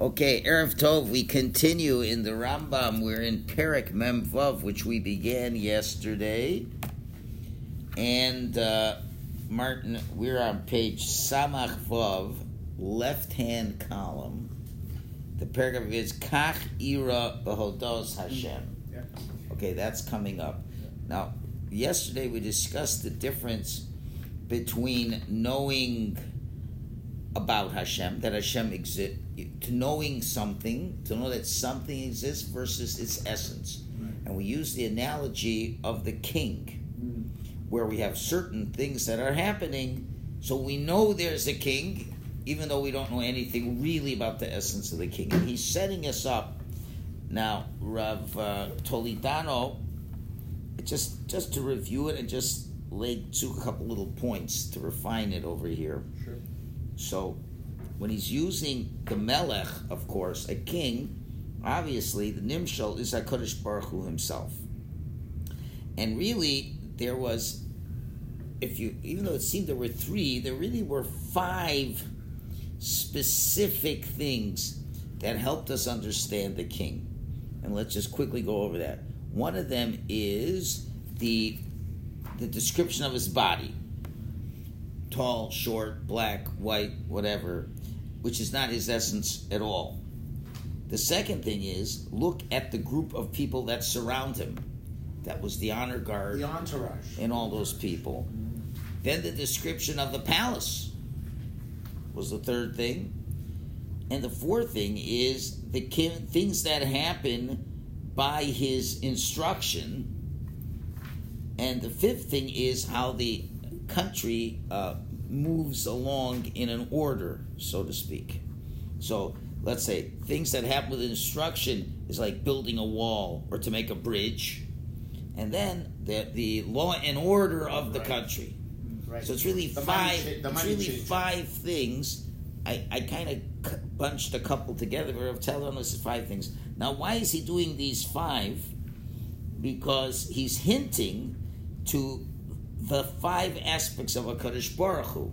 Okay, Erev Tov, we continue in the Rambam. We're in Perik Mem Vav, which we began yesterday. And uh, Martin, we're on page Samach Vav, left hand column. The paragraph is Kach Ira Behodos Hashem. Okay, that's coming up. Now, yesterday we discussed the difference between knowing about Hashem, that Hashem exists, to knowing something, to know that something exists versus its essence. Right. And we use the analogy of the king, Mm. where we have certain things that are happening, so we know there's a king, even though we don't know anything really about the essence of the king. And he's setting us up. Now, Rav uh, Tolidano, just just to review it and just lay two couple little points to refine it over here. Sure. So, when he's using the Melech, of course, a king, obviously the Nimshal is HaKadosh Baruch Hu himself. And really, there was, if you, even though it seemed there were three, there really were five specific things that helped us understand the king. And let's just quickly go over that. One of them is the the description of his body tall, short, black, white, whatever, which is not his essence at all. The second thing is look at the group of people that surround him. That was the honor guard The entourage. and all those people. Then the description of the palace was the third thing. And the fourth thing is the things that happen by his instruction. And the fifth thing is how the country uh, moves along in an order, so to speak. So let's say things that happen with instruction is like building a wall or to make a bridge. And then the, the law and order of the Right. country. Right. So it's really The five. cha- it's really five things. I, I kind of bunched a couple together. But I've telling us five things. Now, why is he doing these five? Because he's hinting to the five aspects of a Kadosh Baruch Hu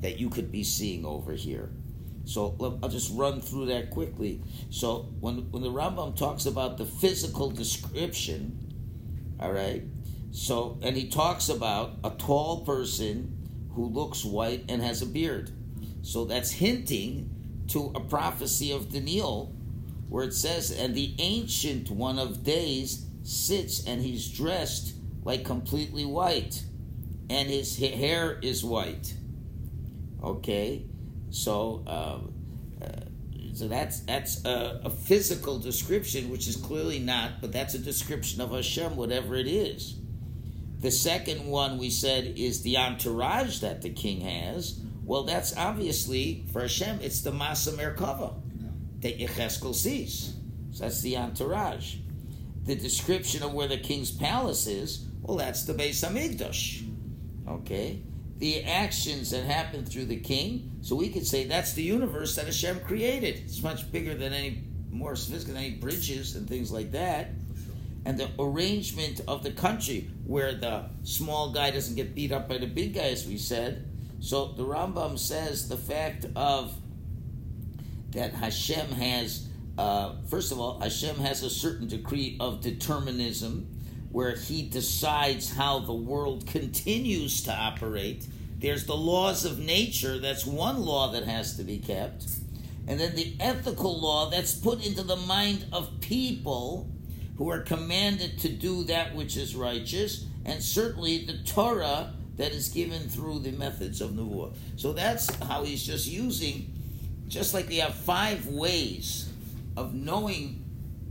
that you could be seeing over here. So I'll just run through that quickly. So when when the Rambam talks about the physical description, all right. So and he talks about a tall person who looks white and has a beard. So that's hinting to a prophecy of Daniel, where it says, "And the ancient one of days sits, and he's dressed like completely white, and his hair is white." Okay, so. Um, uh, so that's that's a, a physical description, which is clearly not, but that's a description of Hashem, whatever it is. The second one we said is the entourage that the king has. Well, that's obviously for Hashem. It's the Masa Merkava that Yecheskel sees. So that's the entourage. The description of where the king's palace is. Well, that's the Beis Hamikdash. Okay, the actions that happen through the king. So we could say that's the universe that Hashem created. It's much bigger than any more sophisticated than any bridges and things like that and the arrangement of the country where the small guy doesn't get beat up by the big guy, as we said. So the Rambam says the fact of that Hashem has, uh, first of all, Hashem has a certain degree of determinism where he decides how the world continues to operate. There's the laws of nature, that's one law that has to be kept. And then the ethical law that's put into the mind of people who are commanded to do that which is righteous, and certainly the Torah that is given through the methods of Nevuah. So that's how he's just using, just like we have five ways of knowing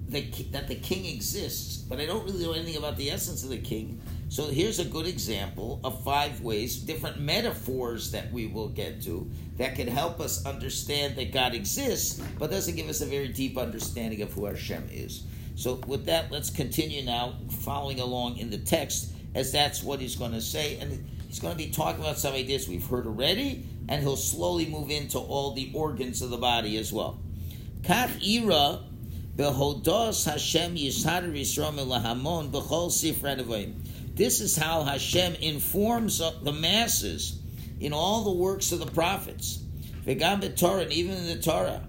the, that the king exists, but I don't really know anything about the essence of the king. So here's a good example of five ways, different metaphors that we will get to that can help us understand that God exists, but doesn't give us a very deep understanding of who our Hashem is. So with that, let's continue now, following along in the text, as that's what he's going to say, and he's going to be talking about some ideas we've heard already, and he'll slowly move into all the organs of the body as well. Kach ira Hashem. This is how Hashem informs the masses in all the works of the prophets. Torah, and even in the Torah.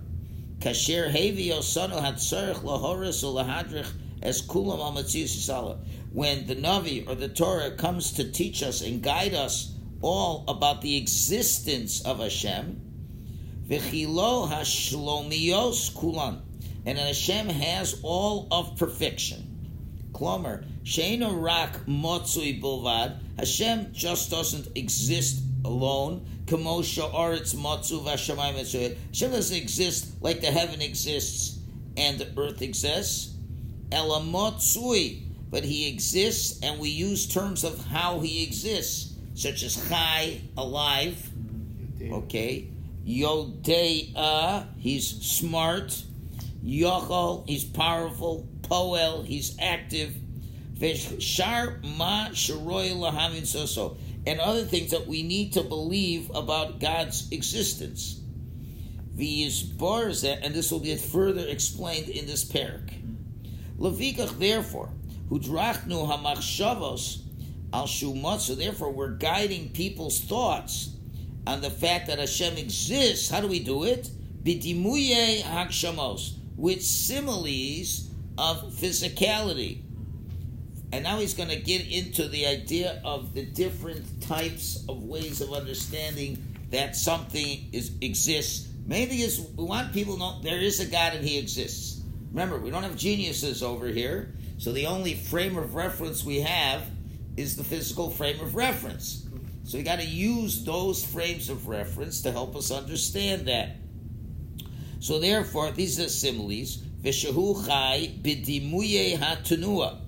kasher hevi osano hatzarich lahoris ulahadrich kulam. When the Navi or the Torah comes to teach us and guide us all about the existence of Hashem, v'chilo hashlomios kulan, and Hashem has all of perfection. Klomer, sheina rak motzui bovad, Hashem just doesn't exist alone. Kamosha Oritz Matzu Vashamayim Hashem doesn't exist like the heaven exists and the earth exists. Elamotsui, but he exists, and we use terms of how he exists, such as chai, alive. Okay. Yodea, he's smart. Yochel, he's powerful. Poel, he's active. Veshar ma sharoy lahavin soso and other things that we need to believe about God's existence. And this will get further explained in this parak. Levikach, therefore, hudrachnu hamachshavos al shumot. therefore, we're guiding people's thoughts on the fact that Hashem exists. How do we do it? Bidimuye hakshamos, with similes of physicality. And now he's going to get into the idea of the different types of ways of understanding that something is exists. Main thing is we want people to know there is a God and He exists. Remember, we don't have geniuses over here, so the only frame of reference we have is the physical frame of reference. So we got to use those frames of reference to help us understand that. So therefore, these are similes. Vishahu chai bidimuye hatunua.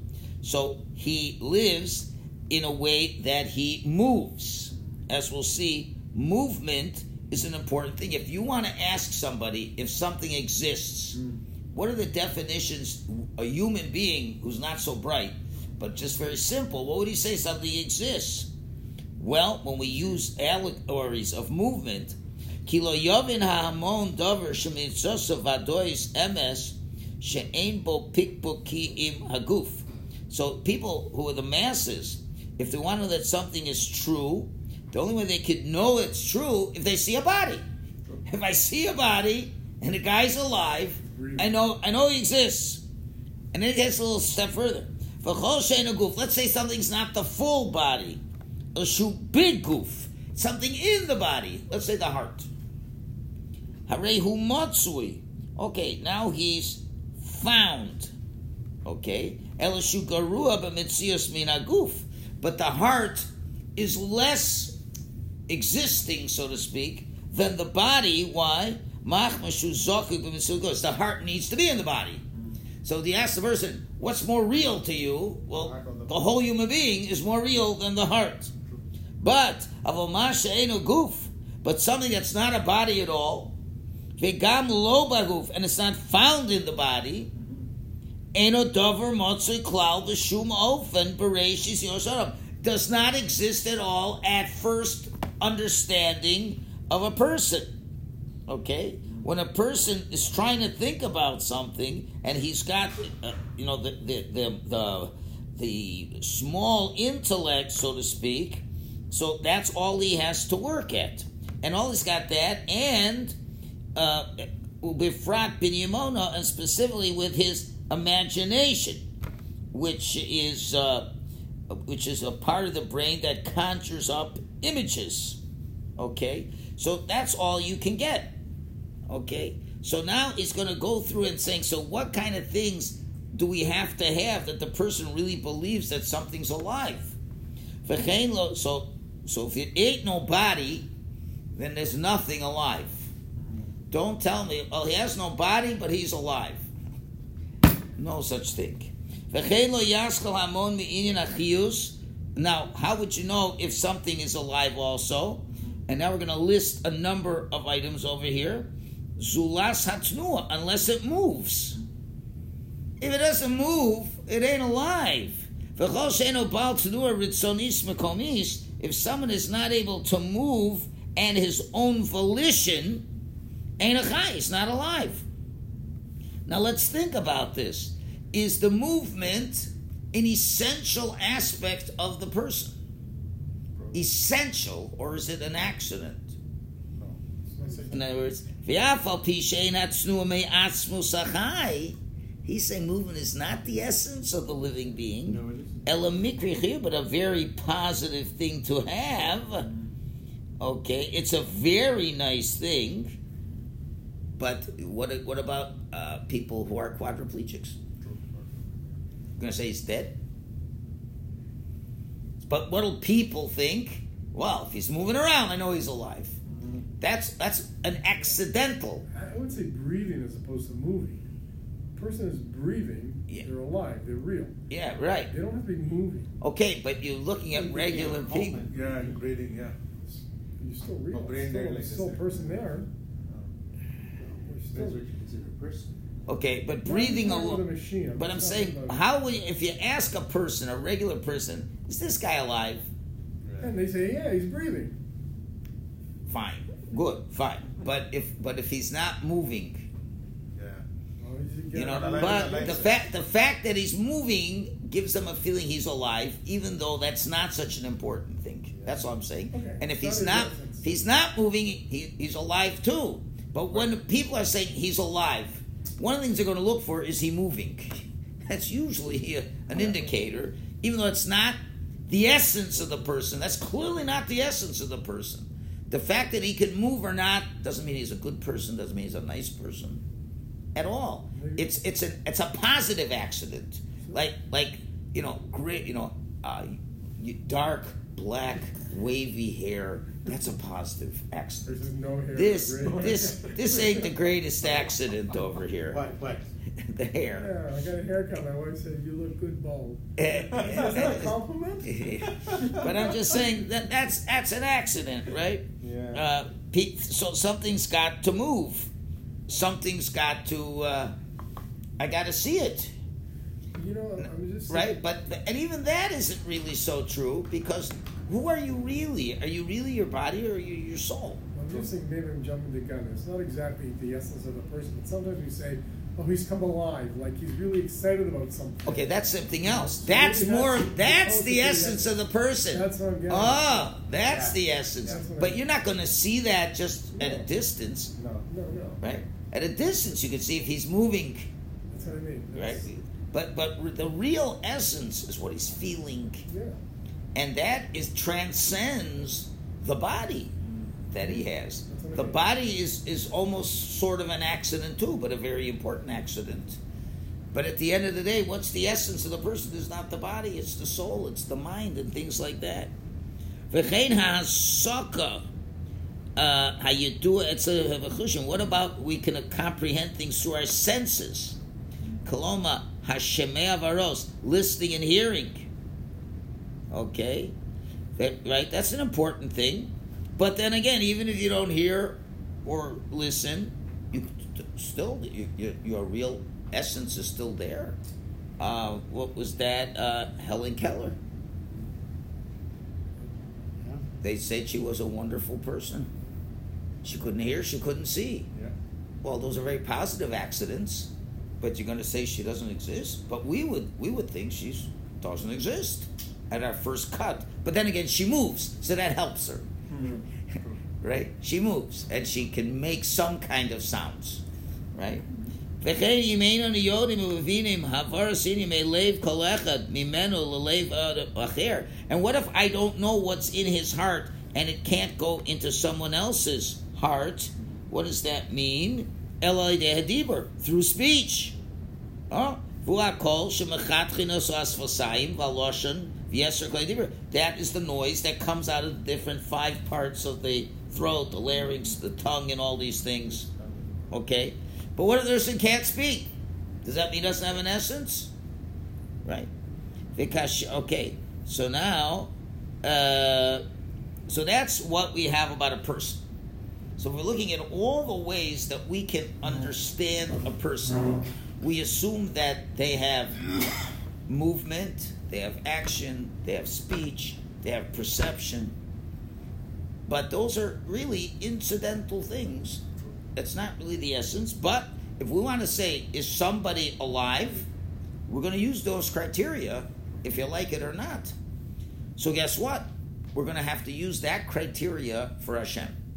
So he lives in a way that he moves. As we'll see, movement is an important thing. If you want to ask somebody if something exists, mm. what are the definitions? A human being who's not so bright, but just very simple, what would he say something exists? Well, when we use allegories of movement, kilo yovin dover pikboki im haguf. So people who are the masses, if they want to know that something is true, the only way they could know it's true if they see a body. If I see a body and the guy's alive, I know I know he exists. And then it gets a little step further. For goof, let's say something's not the full body. A big goof. Something in the body. Let's say the heart. Harehu matsui. Okay, now he's found. Okay? But the heart is less existing, so to speak, than the body. Why? The heart needs to be in the body. So the ask the person, what's more real to you? Well, the whole human being is more real than the heart. But goof, but something that's not a body at all, and it's not found in the body, klal ofen does not exist at all at first understanding of a person. Okay, when a person is trying to think about something and he's got, uh, you know, the the, the the the small intellect, so to speak, so that's all he has to work at, and all he's got that and. Uh, Bifrat Binyamona, and specifically with his imagination, which is uh, which is a part of the brain that conjures up images. Okay, so that's all you can get. Okay, so now it's going to go through and saying, so what kind of things do we have to have that the person really believes that something's alive? So, so if it ain't no body, then there's nothing alive. Don't tell me, well, he has no body, but he's alive. No such thing. Now, how would you know if something is alive also? And now we're going to list a number of items over here. Zulas hatnua, unless it moves. If it doesn't move, it ain't alive. If someone is not able to move and his own volition, ain't a chai, it's not alive. Now let's think about this. Is the movement an essential aspect of the person? Essential, or is it an accident? In other words, V'yafal pishein atznu me atzmu sachai. He's saying movement is not the essence of the living being. No, it isn't. Elamikri but a very positive thing to have. Okay, it's a very nice thing. But what what about uh, people who are quadriplegics? You're gonna say he's dead? But what'll people think? Well, if he's moving around, I know he's alive. That's that's an accidental. I would say breathing as opposed to moving. A person is breathing, Yeah. they're alive, they're real. Yeah, right. They don't have to be moving. Okay, but you're looking at regular people. Yeah, and breathing, yeah. You're still real. Oh, brain still, dead, still a person there. We're Depends what you consider a person. Okay, but breathing talking alone. a machine. But I'm saying, how would you, if you ask a person, a regular person, is this guy alive? And they say, yeah, he's breathing. Fine, good, fine. But if but if he's not moving, Yeah. Well, he's you know, I like- but like the that. fact the fact that he's moving gives them a feeling he's alive, even though that's not such an important thing. That's all I'm saying. Okay, And if it's he's not not a difference. if he's not moving, he, he's alive too. But when people are saying he's alive, one of the things they're going to look for is he moving. That's usually a, an indicator, even though it's not the essence of the person. That's clearly not the essence of the person. The fact that he can move or not doesn't mean he's a good person. Doesn't mean he's a nice person at all. It's it's a it's a positive accident. Like like you know great you know uh, dark black wavy hair. That's a positive accident. There's no hair. This this this ain't the greatest accident over here. What? What? the hair. Yeah, I got a haircut. My wife said, you look good bald. Eh, Is that a compliment? but I'm just saying that that's that's an accident, right? Yeah. Uh, so something's got to move. Something's got to. Uh, I got to see it, You know, I'm just right? But and even that isn't really so true because who are you really? Are you really your body or are you your soul? I'm just thinking maybe I'm jumping the gun. It's not exactly the essence of the person. But sometimes we say, "Oh, he's come alive," like he's really excited about something. Okay, that's something else. That's more. that's- That's the essence that- of the person. That's what I'm getting. Oh, that's Yeah. the essence. That's But you're not going to see that just at a distance, No, no, no. right? At a distance, you can see if he's moving, That's what I mean. right? But but the real essence is what he's feeling, Yeah. and that is transcends the body that he has. That's what I The body is is almost sort of an accident too, but a very important accident. But at the end of the day, what's the essence of the person? Is not the body; it's the soul, it's the mind, and things like that. Uh, how you do it. It's a v'chushin. What about we can comprehend things through our senses? Koloma hashemei avaros, listening and hearing. Okay, that, right? That's an important thing. But then again, even if you don't hear or listen, you still you, you, your real essence is still there. Uh, what was that? Uh, Helen Keller. Yeah. They said she was a wonderful person. She couldn't hear, she couldn't see. Yeah. Well, those are very positive accidents, but you're going to say she doesn't exist. But we would we would think she doesn't exist at our first cut. But then again, she moves, so that helps her, right? She moves and she can make some kind of sounds, right? וכן אם איננו יודעים ומבינים הוורסים מלב כל אחד ממנו ללב אחר. And what if I don't know what's in his heart and it can't go into someone else's heart? What does that mean? Eloi through speech. Huh? That is the noise that comes out of the different five parts of the throat, the larynx, the tongue, and all these things. Okay? But what if the person can't speak? Does that mean he doesn't have an essence? Right? Okay, so now, uh, so that's what we have about a person. So we're looking at all the ways that we can understand a person, we assume that they have movement, they have action, they have speech, they have perception. But those are really incidental things. That's not really the essence. But if we want to say, is somebody alive? We're going to use those criteria if you like it or not. So guess what? We're going to have to use that criteria for Hashem.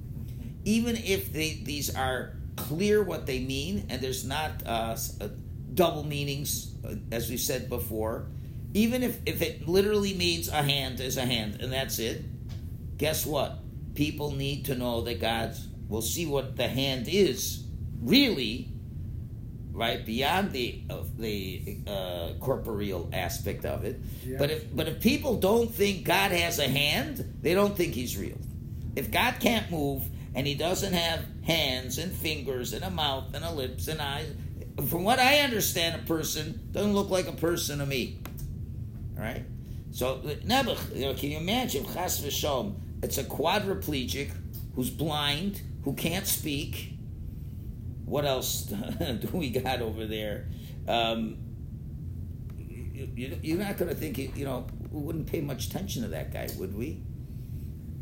Even if they, these are clear what they mean, and there's not uh, uh, double meanings, uh, as we said before. Even if, if it literally means a hand is a hand, and that's it, guess what? People need to know that God will see what the hand is really, right beyond the of the uh, corporeal aspect of it. Yeah. But if but if people don't think God has a hand, they don't think He's real. If God can't move and He doesn't have hands and fingers and a mouth and a lips and eyes, from what I understand, a person doesn't look like a person to me. All right. So Nebuch, you know, can you imagine? Chas v'shalom, it's a quadriplegic who's blind, who can't speak. What else do we got over there? Um, you, you, you're not going to think, you know, we wouldn't pay much attention to that guy, would we?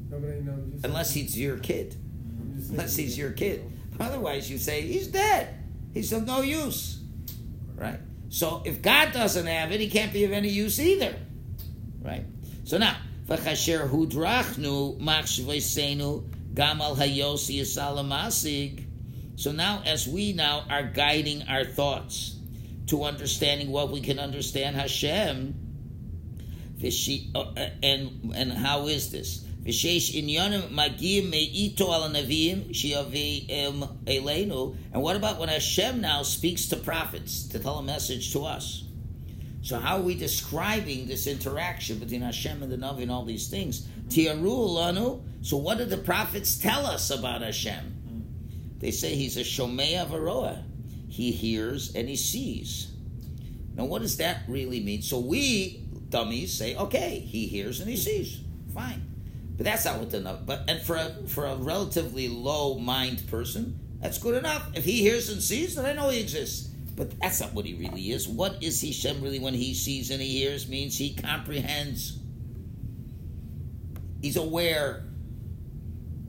Nobody knows. Unless he's your kid. Unless he's your kid. otherwise, you say, he's dead. He's of no use. Right? So if God doesn't have it, he can't be of any use either. Right? So now, v'chasher hudrachnu gamal hayosi. So now, as we now are guiding our thoughts to understanding what we can understand Hashem, uh, and and how is this? And what about when Hashem now speaks to prophets to tell a message to us? So how are we describing this interaction between Hashem and the Navi and all these things? So what did the prophets tell us about Hashem? They say he's a shomea varoa. He hears and he sees. Now, what does that really mean? So we dummies say, okay, he hears and he sees, fine, but that's not what the Navi. But and for a, for a relatively low mind person, that's good enough. If he hears and sees, then I know he exists. But that's not what he really is. What is Hashem really when he sees and he hears? Means he comprehends. He's aware,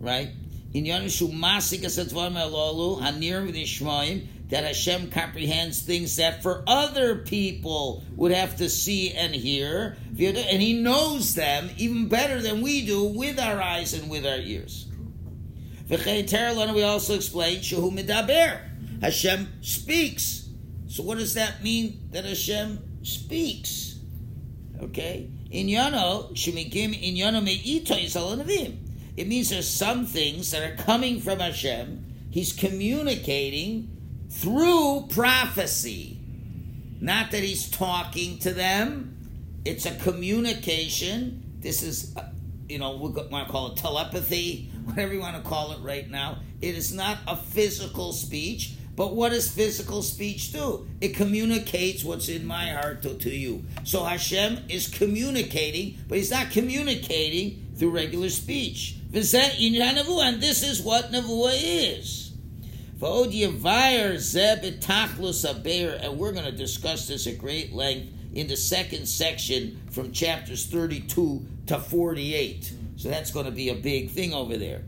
right? In Yanishu Masik Asatvam Elolu, Hanir that Hashem comprehends things that for other people would have to see and hear, and He knows them even better than we do with our eyes and with our ears. We also explained, Shehu Midaber, Hashem speaks. So what does that mean that Hashem speaks? Okay? Inyano, Shemigim Inyano. It means there's some things that are coming from Hashem. He's communicating through prophecy. Not that he's talking to them. It's a communication. This is, uh, you know, we want to call it telepathy, whatever you want to call it right now. It is not a physical speech. But what does physical speech do? It communicates what's in my heart to, to you. So Hashem is communicating, but he's not communicating through regular speech. And this is what Nevuah is. And we're going to discuss this at great length in the second section from chapters 32 to 48. So that's going to be a big thing over there.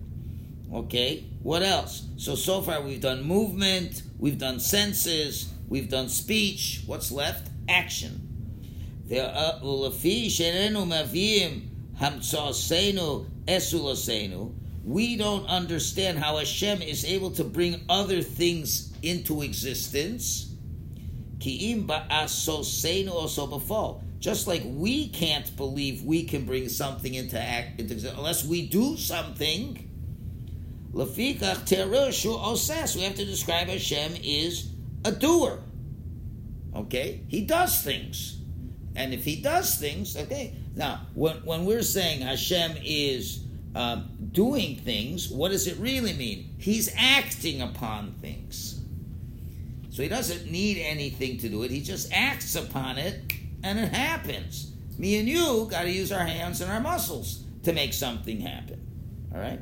Okay, what else? So, so far we've done movement, we've done senses, we've done speech. What's left? Action. We don't understand how Hashem is able to bring other things into existence. Just like we can't believe we can bring something into act into existence unless we do something. We have to describe Hashem is a doer. Okay, he does things, and if he does things, okay. Now, when when we're saying Hashem is um, doing things, what does it really mean? He's acting upon things. So he doesn't need anything to do it. He just acts upon it, and it happens. Me and you got to use our hands and our muscles to make something happen. All right.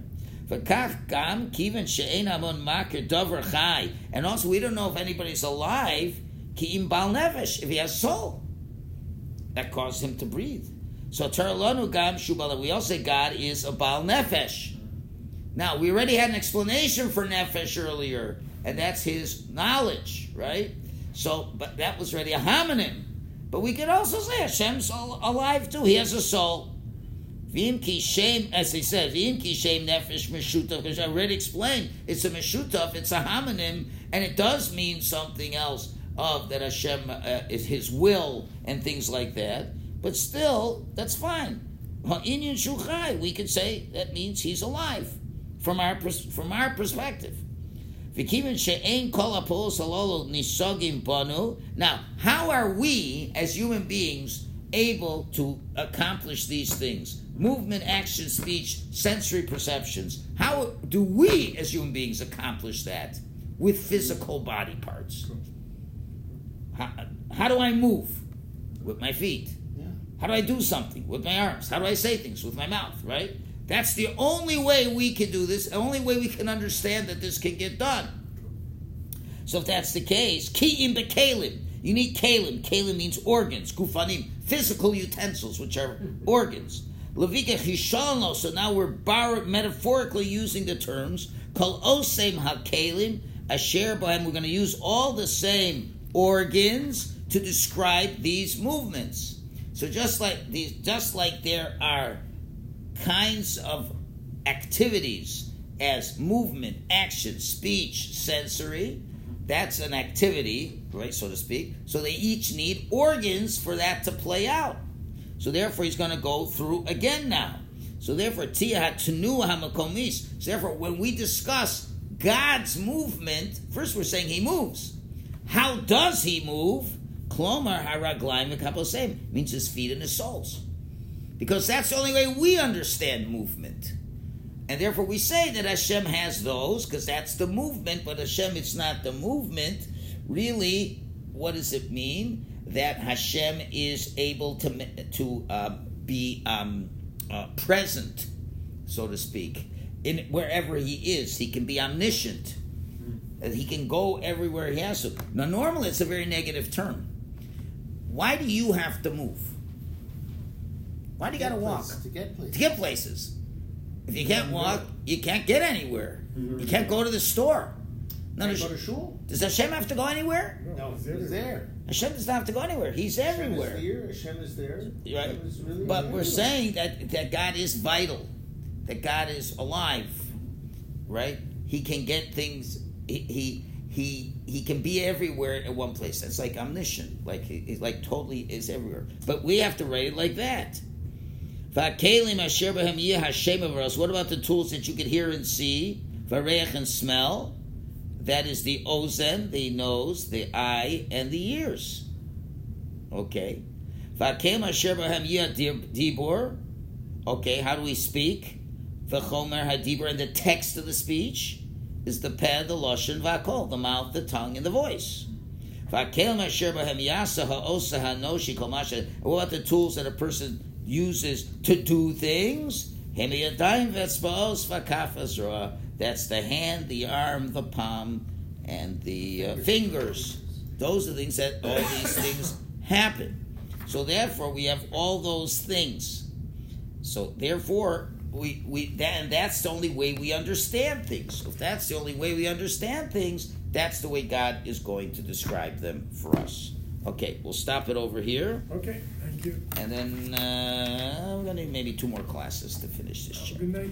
And also, we don't know if anybody's alive, if he has soul. That caused him to breathe. So, we also say God is a Baal Nefesh. Now, we already had an explanation for Nefesh earlier, and that's his knowledge, right? So, but that was already a homonym. But we could also say Hashem's alive too. He has a soul. V'im ki shem, as he says, v'im ki shem nefesh meshutaf, because I already explained, it's a meshutaf, it's a homonym, and it does mean something else of that Hashem uh, is His will and things like that. But still, that's fine. Inyan shuchai, we could say that means he's alive from our from our perspective. V'kiven she'ein kol ha'polos halolo nisogim banu. Now, how are we as human beings able to accomplish these things? Movement, action, speech, sensory perceptions. How do we as human beings accomplish that with physical body parts? How, how do I move? With my feet. How do I do something? With my arms. How do I say things? With my mouth, right? That's the only way we can do this, the only way we can understand that this can get done. So if that's the case, ki'im bekalim. You need kalim. Kalim means organs, gufanim, physical utensils, which are organs. Levika chishalno. So now we're bar- metaphorically using the terms kol osem hakalim asher bohem. We're going to use all the same organs to describe these movements. So just like these, just like there are kinds of activities as movement, action, speech, sensory. That's an activity, right, so to speak. So they each need organs for that to play out. So therefore, he's going to go through again now. So therefore, tia tenu hamakomis. So therefore, when we discuss God's movement, first we're saying He moves. How does He move? Klomar haraglaim v'kaposem means His feet and His soles because that's the only way we understand movement. And therefore, we say that Hashem has those because that's the movement, but Hashem, it's not the movement. Really, what does it mean? That Hashem is able to, to uh, be um, uh, present, so to speak, in wherever He is. He can be omniscient. He can go everywhere He has to. Now, normally it's a very negative term. Why do you have to move? Why do you got to walk? To get places. To get places. If you can't mm-hmm. walk, you can't get anywhere. You can't go to the store. Now, Can't does, go to shul. does Hashem have to go anywhere? No, he's he's there. Hashem does not have to go anywhere. He's Hashem everywhere. is here. Hashem is there. Right. Is really But we're everywhere. saying that, that God is vital, that God is alive, right? He can get things. He he he, he can be everywhere at one place. That's like omniscient, like he, he's like totally is everywhere. But we have to write it like that. What about the tools that you could hear and see? Vareach and smell. That is the ozen, the nose, the eye, and the ears. Okay. Dibor. Okay, how do we speak? V'chomer hadibor, and the text of the speech is the peh, the lashon, v'akol, the mouth, the tongue, and the voice. What the tools that a person uses to do things? That's the hand, the arm, the palm, and the uh, fingers. Those are things that all these things happen. So therefore, we have all those things. So therefore, we we that and that's the only way we understand things. If that's the only way we understand things, that's the way God is going to describe them for us. Okay, we'll stop it over here, Okay, thank you. and then uh, we're gonna need maybe two more classes to finish this chapter. Good night.